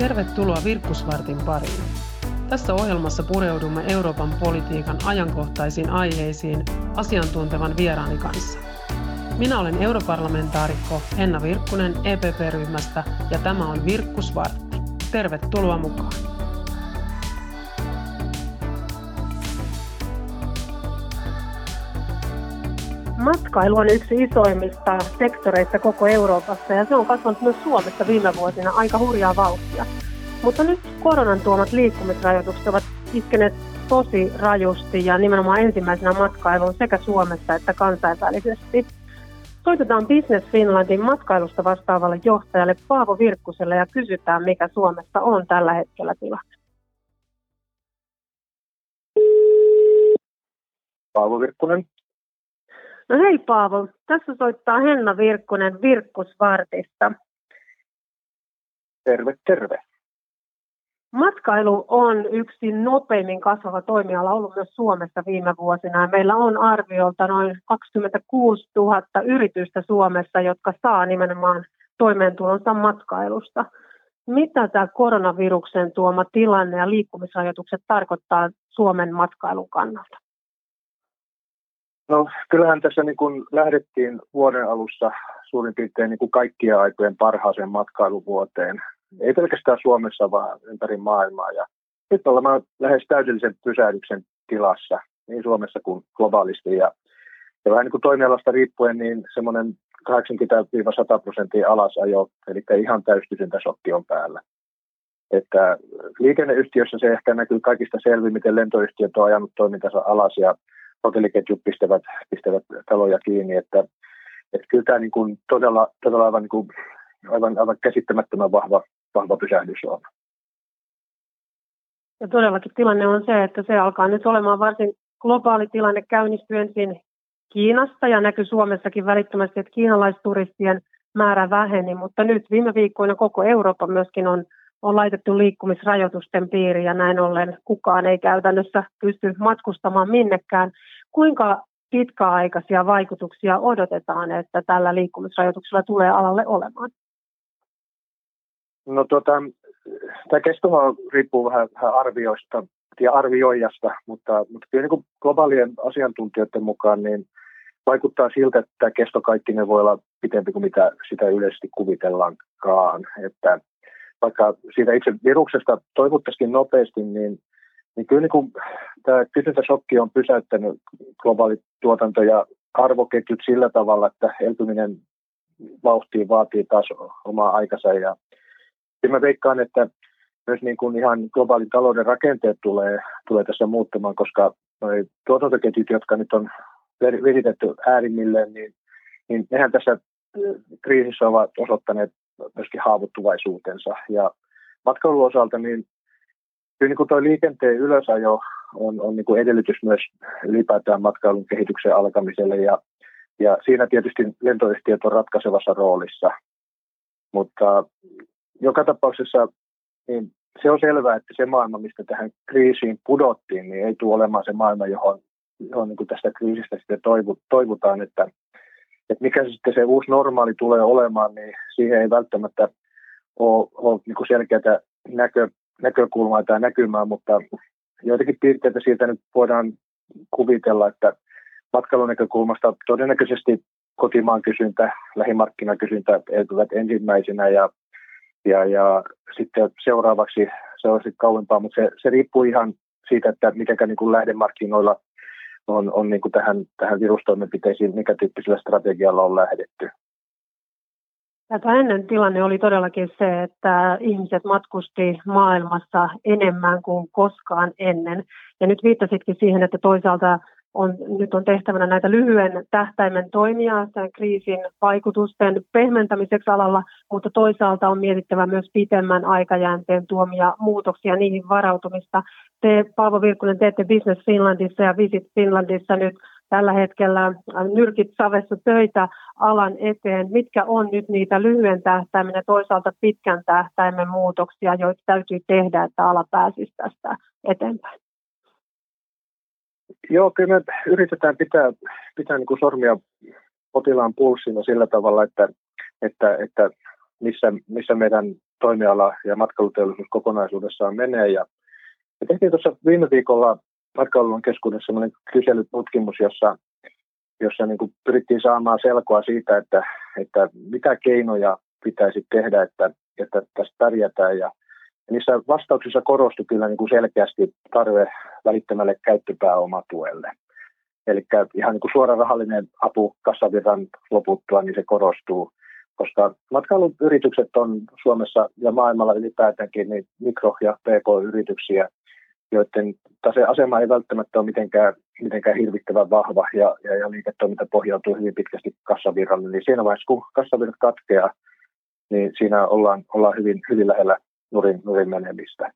Tervetuloa Virkkusvartin pariin. Tässä ohjelmassa pureudumme Euroopan politiikan ajankohtaisiin aiheisiin asiantuntevan vieraani kanssa. Minä olen europarlamentaarikko Henna Virkkunen EPP-ryhmästä ja tämä on Virkkusvartti. Tervetuloa mukaan. Matkailu on yksi isoimmista sektoreista koko Euroopassa ja se on kasvanut myös Suomessa viime vuosina aika hurjaa vauhtia. Mutta nyt koronan tuomat liikkumisrajoitukset ovat iskeneet tosi rajusti ja nimenomaan ensimmäisenä matkailuun sekä Suomessa että kansainvälisesti. Soitetaan Business Finlandin matkailusta vastaavalle johtajalle Paavo Virkkuselle ja kysytään, mikä Suomessa on tällä hetkellä tilanne. Paavo Virkkunen. No hei Paavo, tässä soittaa Henna Virkkunen Virkkusvartista. Terve, terve. Matkailu on yksi nopeimmin kasvava toimiala ollut myös Suomessa viime vuosina. Meillä on arviolta noin 26 000 yritystä Suomessa, jotka saa nimenomaan toimeentulonsa matkailusta. Mitä tämä koronaviruksen tuoma tilanne ja liikkumisrajoitukset tarkoittaa Suomen matkailun kannalta? No kyllähän tässä niin kun lähdettiin vuoden alussa suurin piirtein niin kuin kaikkien aikojen parhaaseen matkailuvuoteen. Ei pelkästään Suomessa, vaan ympäri maailmaa. Ja nyt ollaan lähes täydellisen pysähdyksen tilassa niin Suomessa kuin globaalisti. Ja, ja vähän niin kuin toimialasta riippuen, niin semmoinen 80-100 prosenttia alasajo, eli ihan täystysyntäsokki on päällä. Että liikenneyhtiössä se ehkä näkyy kaikista selvimmin, miten lentoyhtiöt on ajanut toimintansa alas ja hotelliketjut pistävät, pistävät taloja kiinni, että, että kyllä tämä niin kuin todella, todella aivan, niin kuin, aivan, aivan käsittämättömän vahva, vahva pysähdys on. Ja todellakin tilanne on se, että se alkaa nyt olemaan varsin globaali tilanne käynnistyy ensin Kiinasta ja näkyy Suomessakin välittömästi, että kiinalaisturistien määrä väheni, mutta nyt viime viikkoina koko Eurooppa myöskin on on laitettu liikkumisrajoitusten piiriin ja näin ollen kukaan ei käytännössä pysty matkustamaan minnekään. Kuinka pitkäaikaisia vaikutuksia odotetaan, että tällä liikkumisrajoituksella tulee alalle olemaan? No tuota, tämä kesto riippuu vähän, vähän arvioista ja arvioijasta, mutta, mutta kyllä niin globaalien asiantuntijoiden mukaan niin vaikuttaa siltä, että tämä kesto kaikki ne voi olla pitempi kuin mitä sitä yleisesti kuvitellaankaan. Että vaikka siitä itse viruksesta toivottaisiin nopeasti, niin, niin kyllä niin kuin tämä kysyntäsokki on pysäyttänyt globaalit tuotanto- ja arvoketjut sillä tavalla, että elpyminen vauhtiin vaatii taas omaa aikansa. Ja kyllä mä veikkaan, että myös niin kuin ihan globaalin talouden rakenteet tulee, tulee tässä muuttumaan, koska tuotantoketjut, jotka nyt on viritetty äärimmilleen, niin, niin nehän tässä kriisissä ovat osoittaneet myöskin haavoittuvaisuutensa. Ja matkailun osalta niin kyllä niin kuin tuo liikenteen ylösajo on, on niin kuin edellytys myös ylipäätään matkailun kehityksen alkamiselle ja, ja siinä tietysti lentoyhtiöt on ratkaisevassa roolissa. Mutta joka tapauksessa niin se on selvää, että se maailma, mistä tähän kriisiin pudottiin, niin ei tule olemaan se maailma, johon, johon niin kuin tästä kriisistä sitten toivutaan, että että mikä se sitten se uusi normaali tulee olemaan, niin siihen ei välttämättä ole, ole niin selkeää näkö, näkökulmaa tai näkymää, mutta joitakin piirteitä siitä nyt voidaan kuvitella, että matkailun näkökulmasta todennäköisesti kotimaan kysyntä, lähimarkkinakysyntä elpyvät ensimmäisenä ja, ja, ja sitten seuraavaksi seuraavaksi kauempaa, mutta se, se riippuu ihan siitä, että miten niin lähdemarkkinoilla on, on niin kuin tähän, tähän virustoimenpiteisiin, mikä tyyppisellä strategialla on lähdetty. Tätä ennen tilanne oli todellakin se, että ihmiset matkusti maailmassa enemmän kuin koskaan ennen. Ja nyt viittasitkin siihen, että toisaalta on, nyt on tehtävänä näitä lyhyen tähtäimen toimia tämän kriisin vaikutusten pehmentämiseksi alalla, mutta toisaalta on mietittävä myös pitemmän aikajänteen tuomia muutoksia, niihin varautumista. Te, Paavo Virkkunen, teette Business Finlandissa ja Visit Finlandissa nyt tällä hetkellä nyrkit savessa töitä alan eteen. Mitkä on nyt niitä lyhyen tähtäimen ja toisaalta pitkän tähtäimen muutoksia, joita täytyy tehdä, että ala pääsisi tästä eteenpäin? Joo, kyllä me yritetään pitää, pitää niin kuin sormia potilaan pulssina sillä tavalla, että, että, että missä, missä meidän toimiala ja matkailuteollisuus kokonaisuudessaan menee. Ja me tehtiin tuossa viime viikolla matkailun keskuudessa sellainen kyselytutkimus, jossa, jossa niin kuin pyrittiin saamaan selkoa siitä, että, että mitä keinoja pitäisi tehdä, että, että tässä pärjätään. Ja niissä vastauksissa korostui kyllä niin kuin selkeästi tarve välittömälle käyttöpääomatuelle. Eli ihan niin kuin suora rahallinen apu kassavirran loputtua, niin se korostuu, koska matkailuyritykset on Suomessa ja maailmalla ylipäätäänkin niin mikro- ja pk-yrityksiä, joiden asema ei välttämättä ole mitenkään, mitenkään hirvittävän vahva ja, ja, ja liiketoiminta pohjautuu hyvin pitkästi kassavirralle, niin siinä vaiheessa kun kassavirrat katkeaa, niin siinä ollaan, ollaan hyvin, hyvin lähellä nurin, nurin menemistä.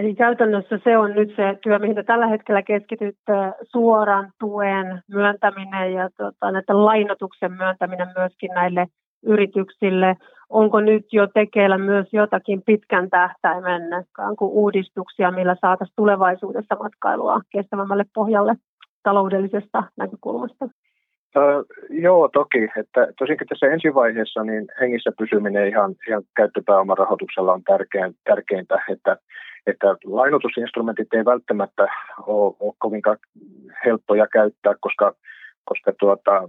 Eli käytännössä se on nyt se työ, mihin te tällä hetkellä keskitytte, suoran tuen myöntäminen ja tota, näiden lainotuksen myöntäminen myöskin näille yrityksille. Onko nyt jo tekeillä myös jotakin pitkän tähtäimen uudistuksia, millä saataisiin tulevaisuudessa matkailua kestävämmälle pohjalle taloudellisesta näkökulmasta? Öö, joo, toki. Että tosinkin tässä ensivaiheessa niin hengissä pysyminen ihan, ihan käyttöpääomarahoituksella on tärkein, tärkeintä, että, että lainotusinstrumentit ei välttämättä ole, ole kovinkaan helppoja käyttää, koska, koska tuota,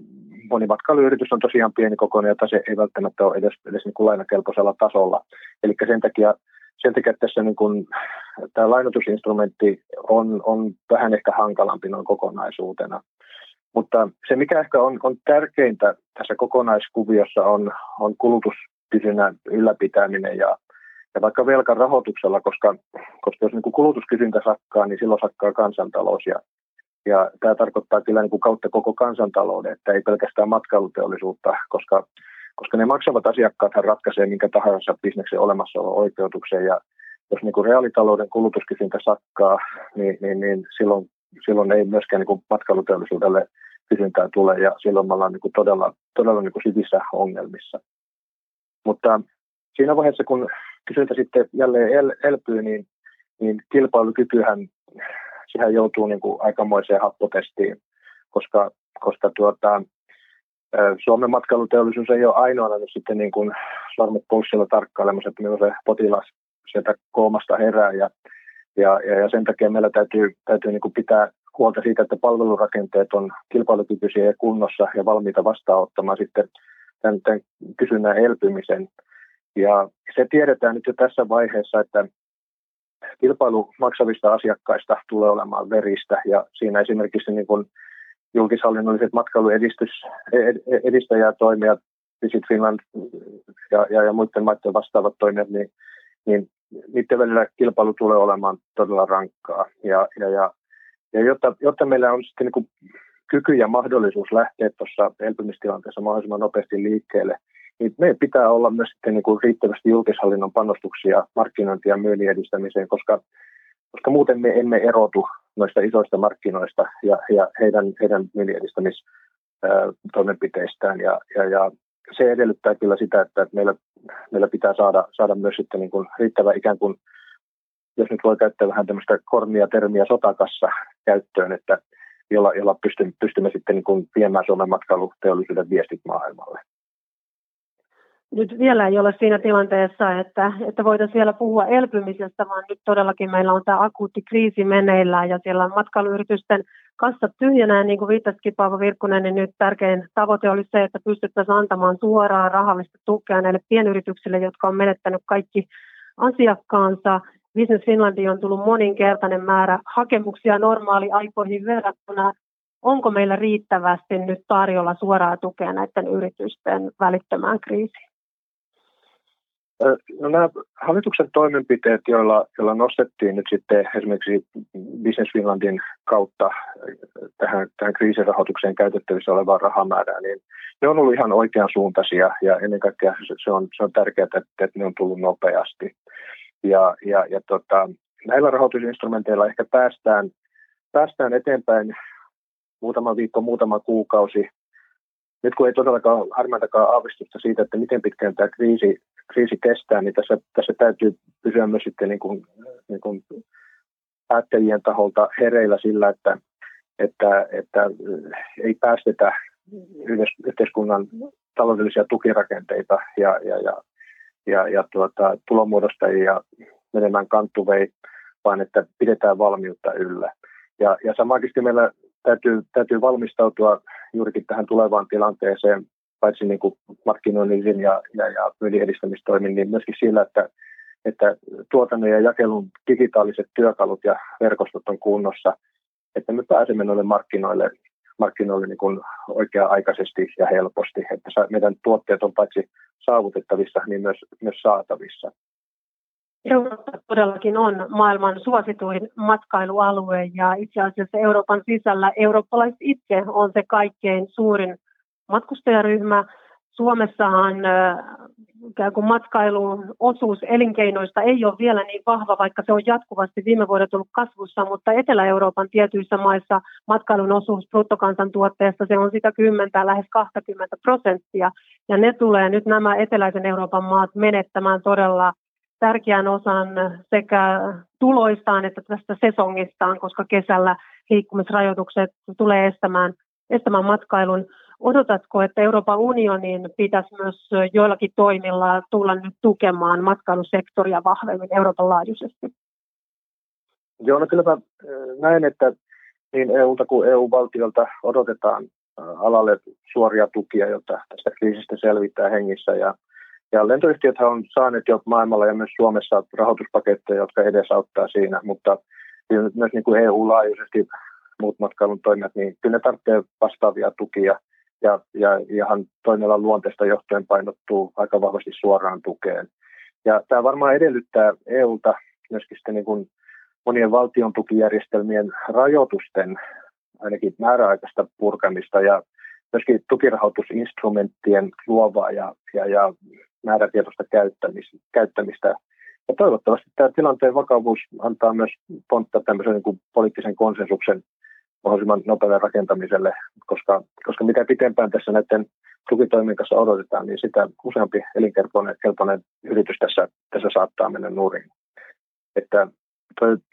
moni matkailuyritys on tosiaan pieni kokoinen ja tase ei välttämättä ole edes, edes niin kuin lainakelpoisella tasolla. Eli sen takia, sen takia tässä niin kuin, tämä lainotusinstrumentti on, on vähän ehkä hankalampi noin kokonaisuutena. Mutta se, mikä ehkä on, on tärkeintä tässä kokonaiskuviossa, on, on kulutuskysynnän ylläpitäminen ja, ja vaikka velkan rahoituksella, koska, koska jos niin kuin kulutuskysyntä sakkaa, niin silloin sakkaa kansantalous. Ja, ja tämä tarkoittaa kyllä niin kuin kautta koko kansantalouden, että ei pelkästään matkailuteollisuutta, koska, koska ne maksavat asiakkaat ratkaisee minkä tahansa bisneksen olemassaolon oikeutuksen. Ja jos niin kuin reaalitalouden kulutuskysyntä sakkaa, niin, niin, niin silloin silloin ei myöskään niin kuin matkailuteollisuudelle kysyntää tule ja silloin me ollaan niin kuin todella, todella niin kuin syvissä ongelmissa. Mutta siinä vaiheessa, kun kysyntä sitten jälleen el, elpyy, niin, niin kilpailukykyhän sehän joutuu niin kuin aikamoiseen happotestiin, koska, koska tuota, Suomen matkailuteollisuus ei ole ainoana nyt sitten niin kuin sormet pulssilla tarkkailemassa, että milloin se potilas sieltä koomasta herää ja ja, ja, sen takia meillä täytyy, täytyy niin kuin pitää huolta siitä, että palvelurakenteet on kilpailukykyisiä ja kunnossa ja valmiita vastaanottamaan sitten tämän, tämän kysynnän elpymisen. Ja se tiedetään nyt jo tässä vaiheessa, että kilpailu maksavista asiakkaista tulee olemaan veristä ja siinä esimerkiksi niin kuin julkishallinnolliset matkailuedistäjätoimijat, Visit Finland ja, ja, ja muiden maiden vastaavat toimijat, niin, niin niiden välillä kilpailu tulee olemaan todella rankkaa. Ja, ja, ja, ja jotta, jotta meillä on sitten niin kyky ja mahdollisuus lähteä tuossa elpymistilanteessa mahdollisimman nopeasti liikkeelle, niin meidän pitää olla myös sitten niin kuin riittävästi julkishallinnon panostuksia markkinointi- ja myynnin edistämiseen, koska, koska muuten me emme erotu noista isoista markkinoista ja, ja heidän, heidän myynnin edistämistoimenpiteistään. Ja, ja, ja se edellyttää kyllä sitä, että meillä, meillä pitää saada, saada myös sitten niin kuin riittävä ikään kuin, jos nyt voi käyttää vähän tämmöistä kornia termiä sotakassa käyttöön, että jolla, jolla pystymme, pystymme sitten niin kuin viemään Suomen matkailuteollisuuden viestit maailmalle nyt vielä ei ole siinä tilanteessa, että, että voitaisiin vielä puhua elpymisestä, vaan nyt todellakin meillä on tämä akuutti kriisi meneillään ja siellä on matkailuyritysten kassat tyhjänä niin kuin viittasikin Paavo Virkkunen, niin nyt tärkein tavoite oli se, että pystyttäisiin antamaan suoraa rahallista tukea näille pienyrityksille, jotka on menettänyt kaikki asiakkaansa. Business Finlandiin on tullut moninkertainen määrä hakemuksia normaaliaikoihin verrattuna. Onko meillä riittävästi nyt tarjolla suoraa tukea näiden yritysten välittömään kriisiin? No nämä hallituksen toimenpiteet, joilla, joilla nostettiin nyt sitten esimerkiksi Business Finlandin kautta tähän, tähän kriisirahoitukseen käytettävissä olevaa rahamäärää, niin ne on ollut ihan oikean suuntaisia ja ennen kaikkea se on, se on tärkeää, että, että ne on tullut nopeasti. Ja, ja, ja tota, näillä rahoitusinstrumenteilla ehkä päästään, päästään eteenpäin muutama viikko, muutama kuukausi nyt kun ei todellakaan ole harmaitakaan aavistusta siitä, että miten pitkään tämä kriisi, kriisi kestää, niin tässä, tässä täytyy pysyä myös sitten niin kuin, niin kuin päättäjien taholta hereillä sillä, että, että, että ei päästetä yhteiskunnan taloudellisia tukirakenteita ja, ja, ja ja, ja tuota, tulomuodostajia menemään kantuvei, vaan että pidetään valmiutta yllä. Ja, ja samakin meillä täytyy, täytyy valmistautua juurikin tähän tulevaan tilanteeseen, paitsi niin kuin markkinoinnin ja, ja, ja myynnin edistämistoimin, niin myöskin sillä, että, että tuotannon ja jakelun digitaaliset työkalut ja verkostot on kunnossa, että me pääsemme noille markkinoille, markkinoille niin kuin oikea-aikaisesti ja helposti, että meidän tuotteet on paitsi saavutettavissa, niin myös, myös saatavissa. Eurooppa todellakin on maailman suosituin matkailualue ja itse asiassa Euroopan sisällä eurooppalaiset itse on se kaikkein suurin matkustajaryhmä. Suomessahan ikään kuin matkailun osuus elinkeinoista ei ole vielä niin vahva, vaikka se on jatkuvasti viime vuodet ollut kasvussa, mutta Etelä-Euroopan tietyissä maissa matkailun osuus bruttokansantuotteesta se on sitä 10 lähes 20 prosenttia. Ja ne tulee nyt nämä eteläisen Euroopan maat menettämään todella tärkeän osan sekä tuloistaan että tästä sesongistaan, koska kesällä liikkumisrajoitukset tulee estämään, estämään matkailun. Odotatko, että Euroopan unionin pitäisi myös joillakin toimilla tulla nyt tukemaan matkailusektoria vahvemmin Euroopan laajuisesti? Joo, no kyllä mä näen, että niin EUlta kuin EU-valtiolta odotetaan alalle suoria tukia, jotta tästä kriisistä selvittää hengissä. Ja ja lentoyhtiöt on saaneet jo maailmalla ja myös Suomessa rahoituspaketteja, jotka edesauttaa siinä, mutta myös niin kuin EU-laajuisesti muut matkailun toimijat, niin kyllä ne tarvitsee vastaavia tukia ja, ja ihan toimialan luonteesta johtuen painottuu aika vahvasti suoraan tukeen. Ja tämä varmaan edellyttää EUlta myöskin sitten niin kuin monien valtion tukijärjestelmien rajoitusten ainakin määräaikaista purkamista ja myöskin tukirahoitusinstrumenttien luovaa ja, ja, ja määrätietoista käyttämistä. Ja toivottavasti tämä tilanteen vakavuus antaa myös pontta tämmöisen niin kuin poliittisen konsensuksen mahdollisimman nopealle rakentamiselle, koska, koska mitä pitempään tässä näiden tukitoimien kanssa odotetaan, niin sitä useampi elinkelpoinen yritys tässä, tässä saattaa mennä nurin. Että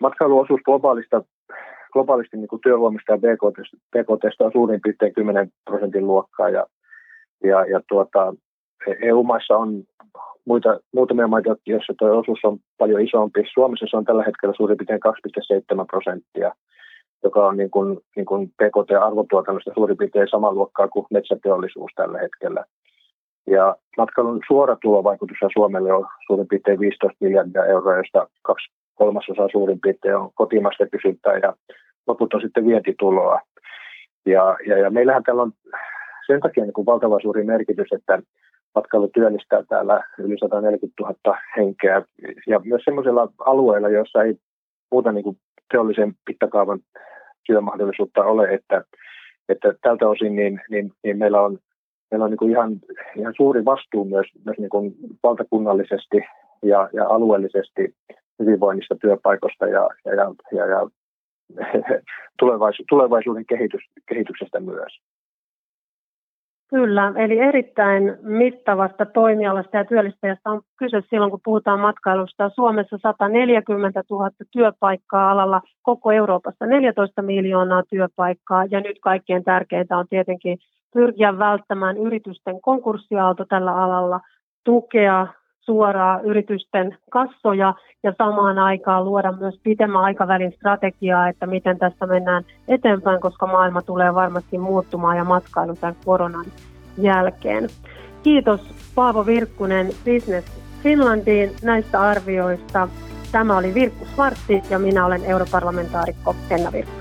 matkailuosuus globaalista, globaalisti niin kuin työvoimista ja BKT on suurin piirtein 10 prosentin luokkaa ja, ja, ja tuota, EU-maissa on muita, muutamia maita, joissa tuo osuus on paljon isompi. Suomessa se on tällä hetkellä suurin piirtein 2,7 prosenttia, joka on niin kuin, niin kuin PKT-arvotuotannosta suurin piirtein saman luokkaa kuin metsäteollisuus tällä hetkellä. Ja matkailun suora tulovaikutus Suomelle on suurin piirtein 15 miljardia euroa, josta kaksi kolmasosaa suurin piirtein on kotimaista kysyntää ja loput on sitten vientituloa. Ja, ja, ja meillähän täällä on sen takia niin kuin valtava suuri merkitys, että matkailu työllistää täällä yli 140 000 henkeä ja myös sellaisilla alueilla, joissa ei muuta niin kuin teollisen mittakaavan työmahdollisuutta ole, että, että tältä osin niin, niin, niin meillä on, meillä on niin kuin ihan, ihan suuri vastuu myös, myös niin kuin valtakunnallisesti ja, ja alueellisesti hyvinvoinnista, työpaikoista ja, ja, ja, ja, ja tulevaisuuden kehitys, kehityksestä myös. Kyllä, eli erittäin mittavasta toimialasta ja työllistäjästä on kyse silloin, kun puhutaan matkailusta. Suomessa 140 000 työpaikkaa alalla, koko Euroopassa 14 miljoonaa työpaikkaa ja nyt kaikkein tärkeintä on tietenkin pyrkiä välttämään yritysten konkurssiaalto tällä alalla, tukea suoraa yritysten kassoja ja samaan aikaan luoda myös pitemmän aikavälin strategiaa, että miten tässä mennään eteenpäin, koska maailma tulee varmasti muuttumaan ja matkailu tämän koronan jälkeen. Kiitos Paavo Virkkunen Business Finlandiin näistä arvioista. Tämä oli Virkku Svartti ja minä olen europarlamentaarikko Henna Virkku.